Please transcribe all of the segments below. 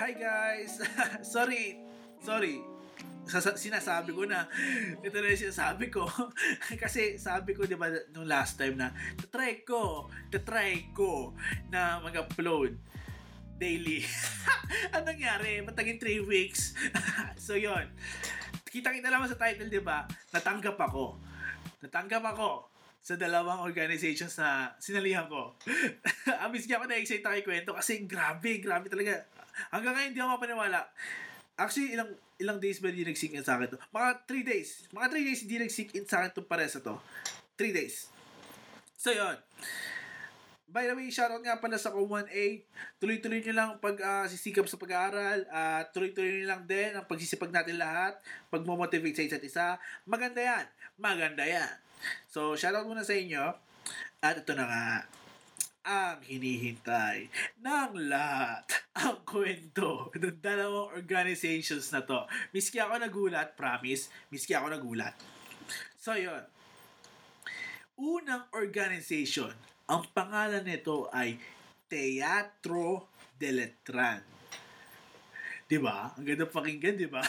Hi guys! sorry, sorry. Sinasabi ko na. Ito na yung sinasabi ko. Kasi sabi ko, di ba, nung last time na, try ko, try ko na mag-upload daily. Anong nangyari? Mataging 3 weeks. so, yon Kita-kita naman sa title, di ba? Natanggap ako. Natanggap ako sa dalawang organizations na sinalihan ko. Amis kaya ako na-excite ako ikwento kasi grabe, grabe talaga. Hanggang ngayon, hindi ako mapaniwala. Actually, ilang ilang days ba hindi nag-sink in sa akin to? Mga 3 days. Mga 3 days hindi nag-sink in sa akin to pare sa to. 3 days. So, yun. By the way, shoutout nga pala sa Co1A. Tuloy-tuloy nyo lang pag uh, sisikap sa pag-aaral. Uh, tuloy-tuloy nyo lang din ang pagsisipag natin lahat. Pag-motivate sa isa't isa. Maganda yan. Maganda yan. So, shoutout muna sa inyo. At ito na nga ang hinihintay ng lahat ang kwento ng dalawang organizations na to. Miski ako nagulat, promise, miski ako nagulat. So, yun. Unang organization, ang pangalan nito ay Teatro de Letran. Diba? Ang ganda pakinggan, diba?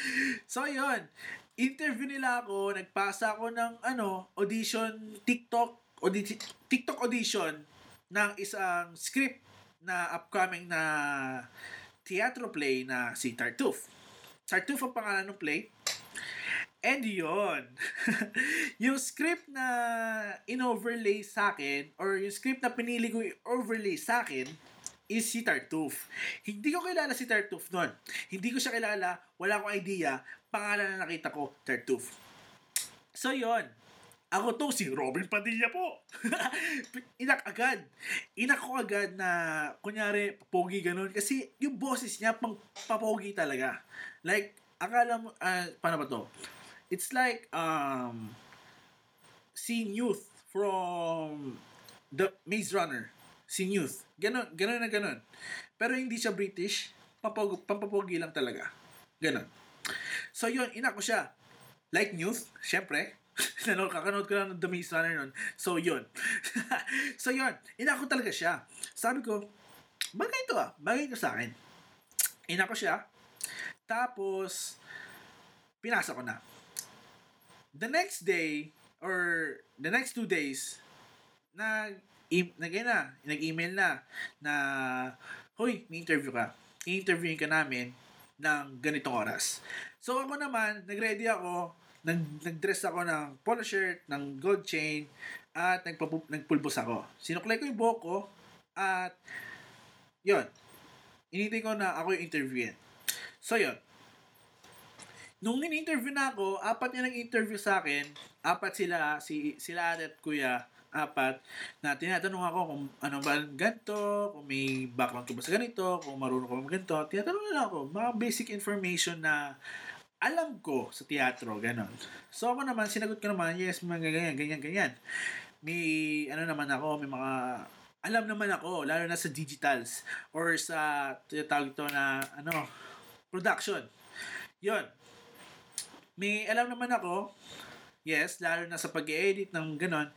so, yun. Interview nila ako, nagpasa ako ng ano, audition, TikTok, audi- TikTok audition ng isang script na upcoming na theatro play na si Tartuffe. Tartuffe ang pangalan ng play. And yon yung script na in-overlay sa akin, or yung script na pinili ko i-overlay sa akin, is si Tartuffe. Hindi ko kilala si Tartuffe noon. Hindi ko siya kilala, wala akong idea, pangalan na nakita ko, Tartuffe. So yon ako to, si Robin Padilla po. Inak agad. Inak ko agad na, kunyari, papogi ganun. Kasi yung boses niya, pang papogi talaga. Like, akala mo, uh, paano ba to? It's like, um, seeing youth from the Maze Runner. Seeing youth. Ganon, ganon na ganon. Pero hindi siya British. Pampog, pampapogi lang talaga. Ganon. So yun, inak ko siya. Like youth, syempre Nanood, kakanood ko lang ng The Maze Runner nun. So, yun. so, yun. Inako talaga siya. Sabi ko, bagay ito ah. Bagay ito sa akin. Inako siya. Tapos, pinasa ko na. The next day, or the next two days, nag, e- nag, na, nag-email na, na, Hoy, may interview ka. I-interviewin ka namin ng ganitong oras. So, ako naman, nag-ready ako, nag, nag-dress ako ng polo shirt, ng gold chain, at nagpapu, nagpulbos ako. Sinuklay ko yung buhok ko, at yun. Inintay ko na ako yung interviewin. So, yun. Nung in-interview na ako, apat niya nag-interview sa akin. Apat sila, si, sila at kuya, apat, na tinatanong ako kung ano ba ganito, kung may background ko ba sa ganito, kung marunong ko ba ganito. Tinatanong na ako, mga basic information na alam ko sa teatro, ganon. So ako naman, sinagot ko naman, yes, mga ganyan, ganyan, ganyan. May, ano naman ako, may mga, alam naman ako, lalo na sa digitals, or sa, tawag ito na, ano, production. Yon. May alam naman ako, yes, lalo na sa pag-edit ng ganon.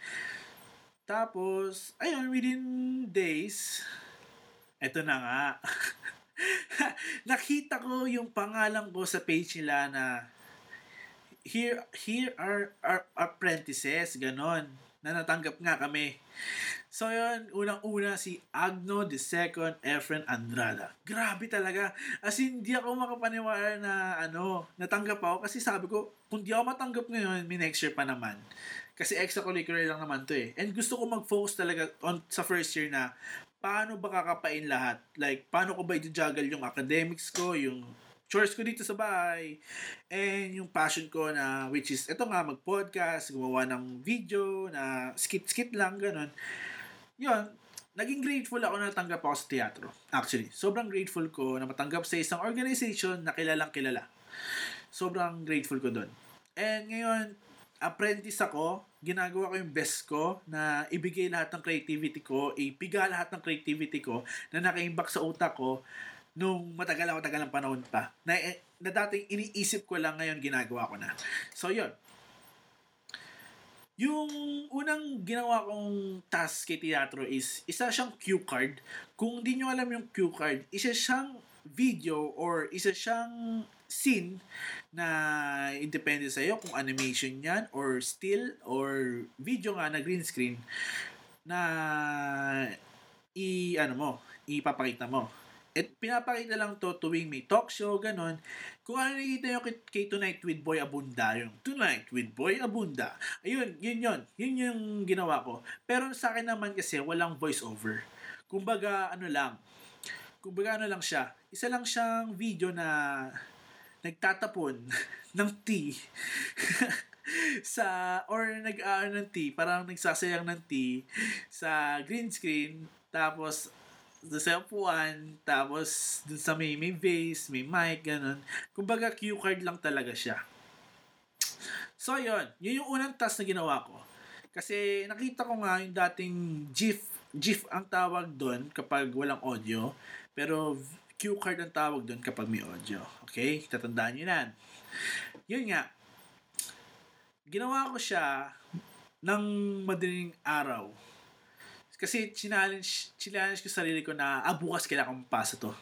Tapos, ayun, within days, eto na nga. nakita ko yung pangalan ko sa page nila na here here are our apprentices ganon na natanggap nga kami. So yun, unang-una si Agno the second Efren Andrada. Grabe talaga. As in, hindi ako makapaniwala na ano, natanggap ako kasi sabi ko, kung di ako matanggap ngayon, may next year pa naman. Kasi extracurricular lang naman to eh. And gusto ko mag-focus talaga on sa first year na paano ba kakapain lahat? Like, paano ko ba i-juggle yung academics ko, yung chores ko dito sa bahay, and yung passion ko na, which is, ito nga, mag-podcast, gumawa ng video, na skit-skit lang, ganun. Yun, naging grateful ako na natanggap ako sa teatro. Actually, sobrang grateful ko na matanggap sa isang organization na kilalang kilala. Sobrang grateful ko doon. And ngayon, apprentice ako, ginagawa ko yung best ko na ibigay lahat ng creativity ko, ipiga lahat ng creativity ko na nakaimbak sa utak ko nung matagal ako tagal ng panahon pa. Na, eh, na dating iniisip ko lang ngayon ginagawa ko na. So, yun. Yung unang ginawa kong task kay teatro is isa siyang cue card. Kung di nyo alam yung cue card, isa siyang video or isa siyang scene na independent sa'yo kung animation yan or still or video nga na green screen na i ano mo, ipapakita mo. At pinapakita lang to tuwing may talk show, ganon. Kung ano nakikita nyo kay, kay Tonight with Boy Abunda, yung Tonight with Boy Abunda. Ayun, yun yun. Yun yung ginawa ko. Pero sa akin naman kasi, walang voice over. Kumbaga, ano lang. Kumbaga, ano lang siya. Isa lang siyang video na nagtatapon ng tea. Sa or nag uh, ng tea parang nagsasayang ng tea sa green screen tapos sa upuan tapos dun sa may may vase may mic ganun. Kumbaga cue card lang talaga siya. So yun yun yung unang task na ginawa ko. Kasi nakita ko nga yung dating GIF GIF ang tawag doon kapag walang audio. Pero cue card ang tawag doon kapag may audio. Okay? Tatandaan nyo yan. Yun nga. Ginawa ko siya ng madaling araw. Kasi challenge, challenge ko sarili ko na, ah, bukas kailangan mapasa to.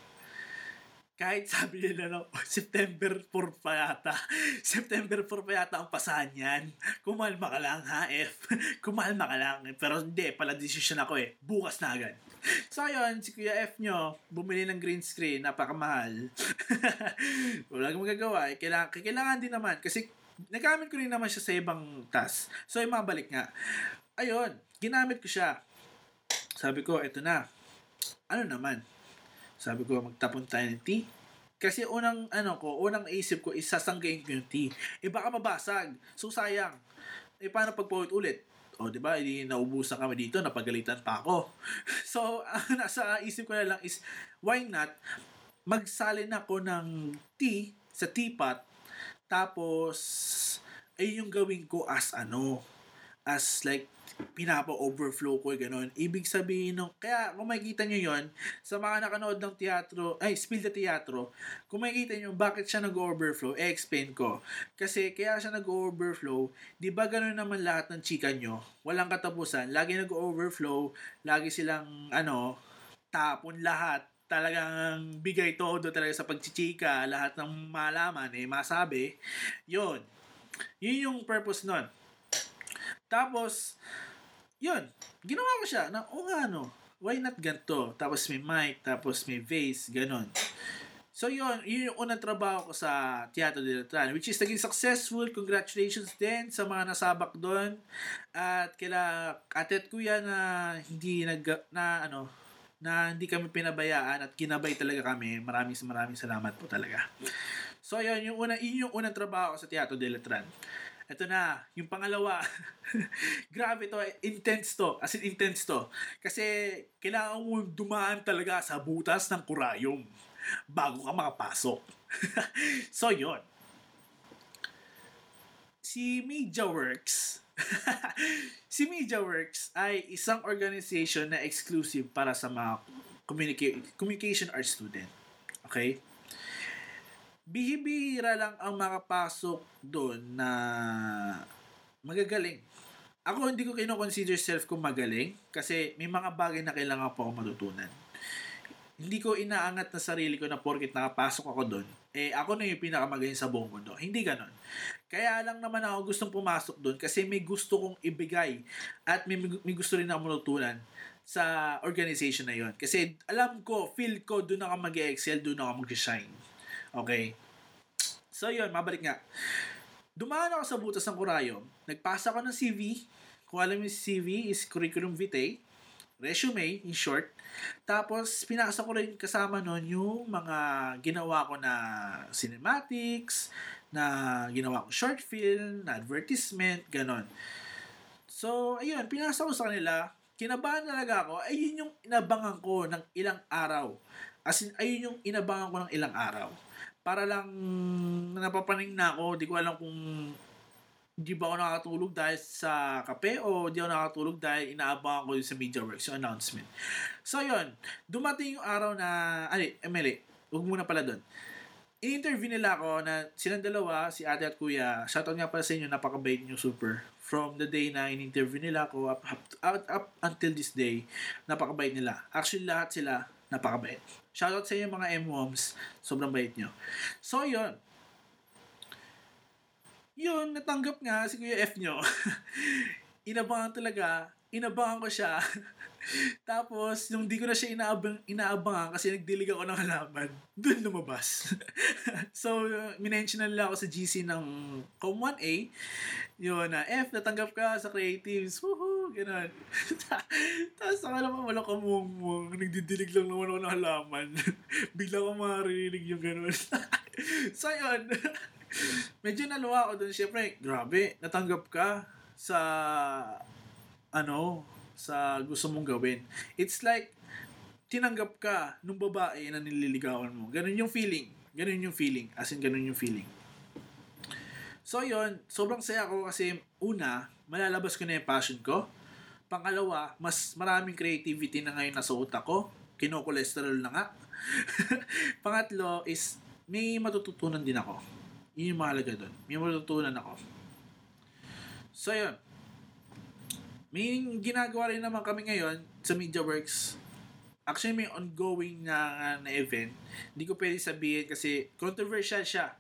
Kahit sabi nila, no, September 4 pa yata. September 4 pa yata ang pasahan yan. Kumalma ka lang, ha, F. Kumalma ka lang. Pero hindi, pala decision ako eh. Bukas na agad. So, yun, si Kuya F nyo, bumili ng green screen, napakamahal. Wala kang magagawa. Eh. Kailangan, kailangan din naman. Kasi, nagamit ko rin naman siya sa ibang task. So, yung mabalik nga. Ayun, ginamit ko siya. Sabi ko, eto na. Ano naman? Sabi ko, magtapon tayo ng tea. Kasi unang, ano ko, unang isip ko, isasanggayin ko yung tea. Eh, baka mabasag. So, sayang. Eh, paano pagpawit ulit? O, oh, di ba, hindi naubusan kami dito, napagalitan pa ako. so, ang nasa isip ko na lang is, why not, magsalin ako ng tea sa teapot, tapos, ay yung gawin ko as ano, as like, pinapa-overflow ko, gano'n. Ibig sabihin nung, kaya kung makikita nyo yon sa mga nakanood ng teatro, ay, Spill the Teatro, kung makikita nyo bakit siya nag-overflow, e-explain ko. Kasi kaya siya nag-overflow, di ba gano'n naman lahat ng chika nyo? Walang katapusan, lagi nag-overflow, lagi silang, ano, tapon lahat, talagang bigay todo talaga sa pagchichika, lahat ng malaman, eh, masabi, yon Yun yung purpose nun. Tapos, yun, ginawa ko siya na, o nga no, why not ganito? Tapos may mic, tapos may vase, ganon. So yun, yun yung unang trabaho ko sa Teatro de Letran, which is naging successful. Congratulations din sa mga nasabak doon. At kila atet kuya na hindi nag, na ano, na hindi kami pinabayaan at ginabay talaga kami. Maraming maraming salamat po talaga. So yun, yung una, yun yung unang trabaho ko sa Teatro de Letran. Ito na, yung pangalawa. Grabe to, intense to. As in, intense to. Kasi, kailangan mo dumaan talaga sa butas ng kurayom bago ka makapasok. so, yon Si MediaWorks, si MediaWorks ay isang organization na exclusive para sa mga communica- communication arts student. Okay? Bihibihira lang ang makapasok doon na magagaling. Ako hindi ko kino-consider self ko magaling kasi may mga bagay na kailangan po ako matutunan. Hindi ko inaangat na sarili ko na porkit nakapasok ako doon, eh ako na yung pinakamagaling sa buong mundo. Hindi ganon. Kaya lang naman ako gustong pumasok doon kasi may gusto kong ibigay at may, may gusto rin ako matutunan sa organization na yon. Kasi alam ko, feel ko, doon ako mag-excel, doon ako mag-shine. Okay? So, yun, mabalik nga. Dumaan ako sa butas ng Kurayom. Nagpasa ko ng CV. Kung alam yung CV is curriculum vitae. Resume, in short. Tapos, pinasa ko rin kasama nun yung mga ginawa ko na cinematics, na ginawa ko short film, na advertisement, ganon. So, ayun, pinasa ko sa kanila. Kinabahan talaga ako. Ayun yung inabangan ko ng ilang araw. As in, ayun yung inabangan ko ng ilang araw para lang napapaning na ako. Di ko alam kung di ba ako nakatulog dahil sa kape o di ako nakatulog dahil inaabangan ko sa media works, yung announcement. So, yun. Dumating yung araw na, ali, Emily, huwag muna pala doon. In-interview nila ako na silang dalawa, si ate at kuya, shoutout nga pala sa inyo, napakabait nyo super. From the day na in-interview nila ako up, up, up, up until this day, napakabait nila. Actually, lahat sila Napakabait. Shoutout sa inyo mga M-Moms. Sobrang bait nyo. So, yun. Yun, natanggap nga si Kuya F nyo. Inabangan talaga. Inabangan ko siya. Tapos, nung di ko na siya inaabang, inaabangan kasi nagdilig ako ng halaman, dun lumabas. so, minention na ako sa GC ng Com 1A. Yun na, F, natanggap ka sa creatives. Woohoo! Ganun. Tapos, saka naman wala ka mong Nagdidilig lang naman ako ng halaman. Bigla ko maririnig yung ganun. so, yun. Medyo naluwa ako dun. Siyempre, grabe, natanggap ka sa ano, sa gusto mong gawin. It's like, tinanggap ka nung babae na nililigawan mo. Ganun yung feeling. Ganun yung feeling. As in, ganun yung feeling. So, yon sobrang saya ko kasi, una, malalabas ko na yung passion ko. Pangalawa, mas maraming creativity na ngayon nasa utak ko. Kino-cholesterol na nga. Pangatlo is, may matututunan din ako. Yun yung mahalaga doon. May matutunan ako. So, yun may ginagawa rin naman kami ngayon sa MediaWorks. Actually, may ongoing na, na event. Hindi ko pwede sabihin kasi controversial siya.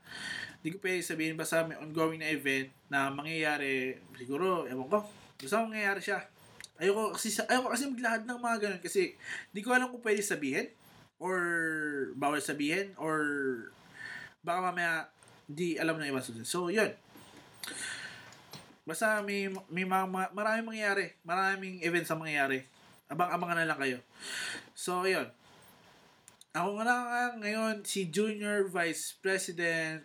Hindi ko pwede sabihin basta may ongoing na event na mangyayari, siguro, ewan ko, basta mangyayari siya. Ayoko kasi, ayoko kasi maglahad ng mga ganun kasi hindi ko alam kung pwede sabihin or bawal sabihin or baka mamaya hindi alam ng iba. So, yun. Basta may, may mga, maraming mangyayari. Maraming events ang mangyayari. Abang-abangan na lang kayo. So, ayun. Ako nga lang ngayon si Junior Vice President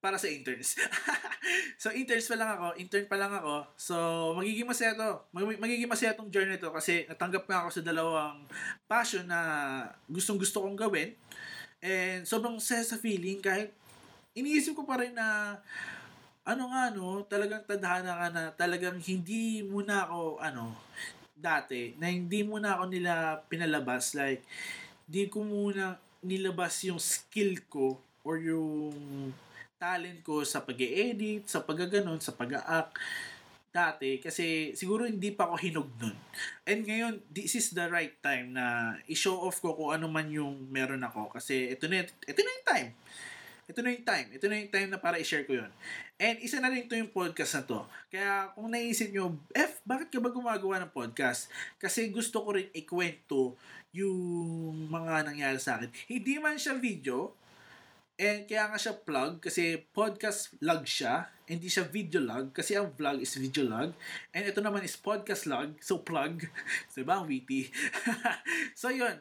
para sa interns. so, interns pa lang ako. Intern pa lang ako. So, magiging masaya to. Mag- magiging masaya tong journey to kasi natanggap nga ako sa dalawang passion na gustong gusto kong gawin. And sobrang saya sa feeling kahit iniisip ko pa rin na ano nga no, talagang tadhana ka na talagang hindi muna ako ano dati na hindi muna ako nila pinalabas like di ko muna nilabas yung skill ko or yung talent ko sa pag-edit, sa pagaganon, sa pag-act dati kasi siguro hindi pa ako hinog nun. And ngayon, this is the right time na i-show off ko kung ano man yung meron ako kasi ito na, ito na yung time ito na yung time. Ito na yung time na para i-share ko yun. And isa na rin ito yung podcast na to. Kaya kung naisip nyo, F, bakit ka ba gumagawa ng podcast? Kasi gusto ko rin ikwento yung mga nangyari sa akin. Hindi man siya video, and kaya nga siya plug kasi podcast log siya, hindi siya video log kasi ang vlog is video log. And ito naman is podcast log, so plug. so, diba? Witty. so, yun.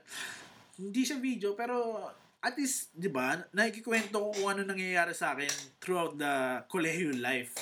Hindi siya video, pero at least, di ba, nakikikwento ko kung ano nangyayari sa akin throughout the kolehiyo life.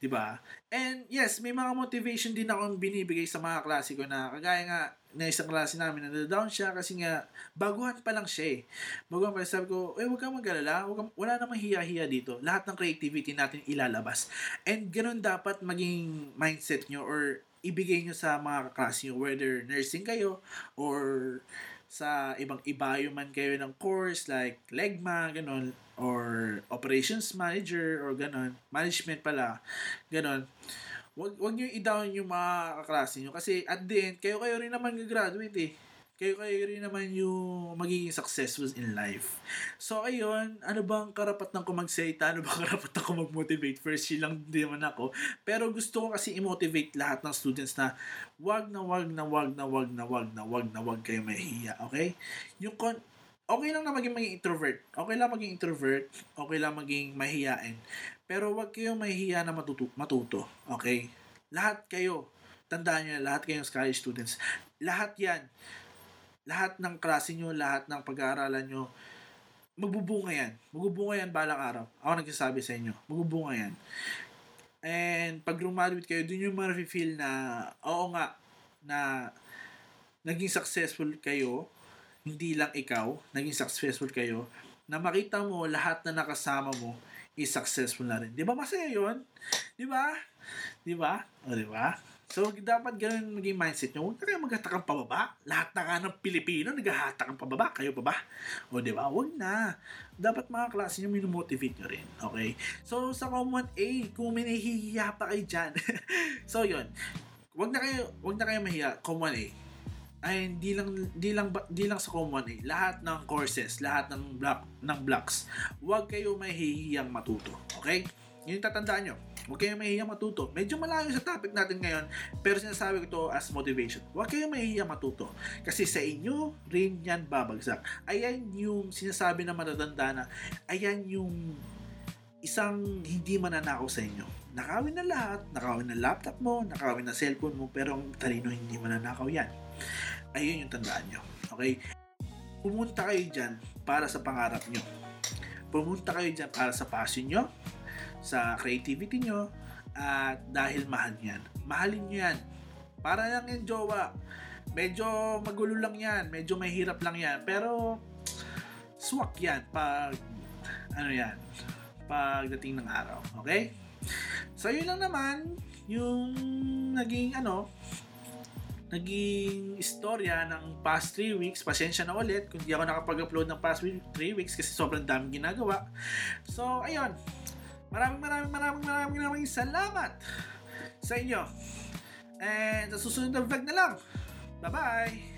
Di ba? And yes, may mga motivation din akong binibigay sa mga klase ko na kagaya nga na isang klase namin na down siya kasi nga baguhan pa lang siya eh. Baguhan pa lang. Sabi ko, eh huwag kang mag-alala. Huwag kang, wala namang hiya-hiya dito. Lahat ng creativity natin ilalabas. And ganun dapat maging mindset nyo or ibigay nyo sa mga kaklase nyo whether nursing kayo or sa ibang ibayo man kayo ng course like legma, ganun, or operations manager, or ganun, management pala, ganun, wag, wag nyo i-down yung mga kaklase nyo kasi at the end, kayo kayo rin naman gagraduate eh kayo kayo rin naman yung magiging successful in life. So, ayun, ano bang karapatan ko magsalita? Ano bang karapatan ko mag-motivate? First year lang din naman ako. Pero gusto ko kasi i-motivate lahat ng students na wag na wag na wag na wag na wag na wag na wag kayo mahihiya. Okay? Yung con okay lang na maging maging introvert. Okay lang maging introvert. Okay lang maging mahihiyain. Pero wag kayong mahihiya na matuto. matuto. Okay? Lahat kayo, tandaan nyo, lahat kayong college students, lahat yan, lahat ng klase nyo, lahat ng pag-aaralan nyo, magbubunga yan. Magbubunga yan balang araw. Ako nagsasabi sa inyo. Magbubunga yan. And pag graduate kayo, dun yung ma-feel na, oo nga, na naging successful kayo, hindi lang ikaw, naging successful kayo, na makita mo lahat na nakasama mo is successful na rin. Di ba masaya yun? Di ba? Di ba? O di ba? So, dapat ganun maging mindset nyo. Huwag na kayo maghatakang pababa. Lahat na nga ng Pilipino naghahatak ang pababa. Kayo pa ba? O, di ba? Huwag na. Dapat mga klase nyo, minomotivate nyo rin. Okay? So, sa Common A, kung may pa kayo dyan. so, yun. Huwag na kayo, huwag na kayo mahiya. Common A. ay hindi lang hindi lang hindi lang sa common eh. Lahat ng courses lahat ng block ng blocks huwag kayo mahihiyang matuto okay? Yun yung tatandaan nyo. Huwag kayo mahihiyang matuto. Medyo malayo sa topic natin ngayon pero sinasabi ko to as motivation. Huwag kayo mahihiyang matuto. Kasi sa inyo rin yan babagsak. Ayan yung sinasabi ng matatanda na ayan yung isang hindi mananakaw sa inyo. Nakawin na lahat nakawin ng laptop mo nakawin ng cellphone mo pero ang talino hindi mananakaw yan ayun yung tandaan nyo. Okay? Pumunta kayo dyan para sa pangarap nyo. Pumunta kayo dyan para sa passion nyo, sa creativity nyo, at dahil mahal yan. Mahalin nyo yan. Para lang yung jowa. Medyo magulo lang yan. Medyo mahirap lang yan. Pero, swak yan pag, ano yan, pagdating ng araw. Okay? So, yun lang naman yung naging ano, naging istorya ng past 3 weeks. Pasensya na ulit kung di ako nakapag-upload ng past 3 weeks kasi sobrang daming ginagawa. So, ayun. Maraming maraming maraming maraming maraming salamat sa inyo. And sa susunod na vlog na lang. Bye-bye!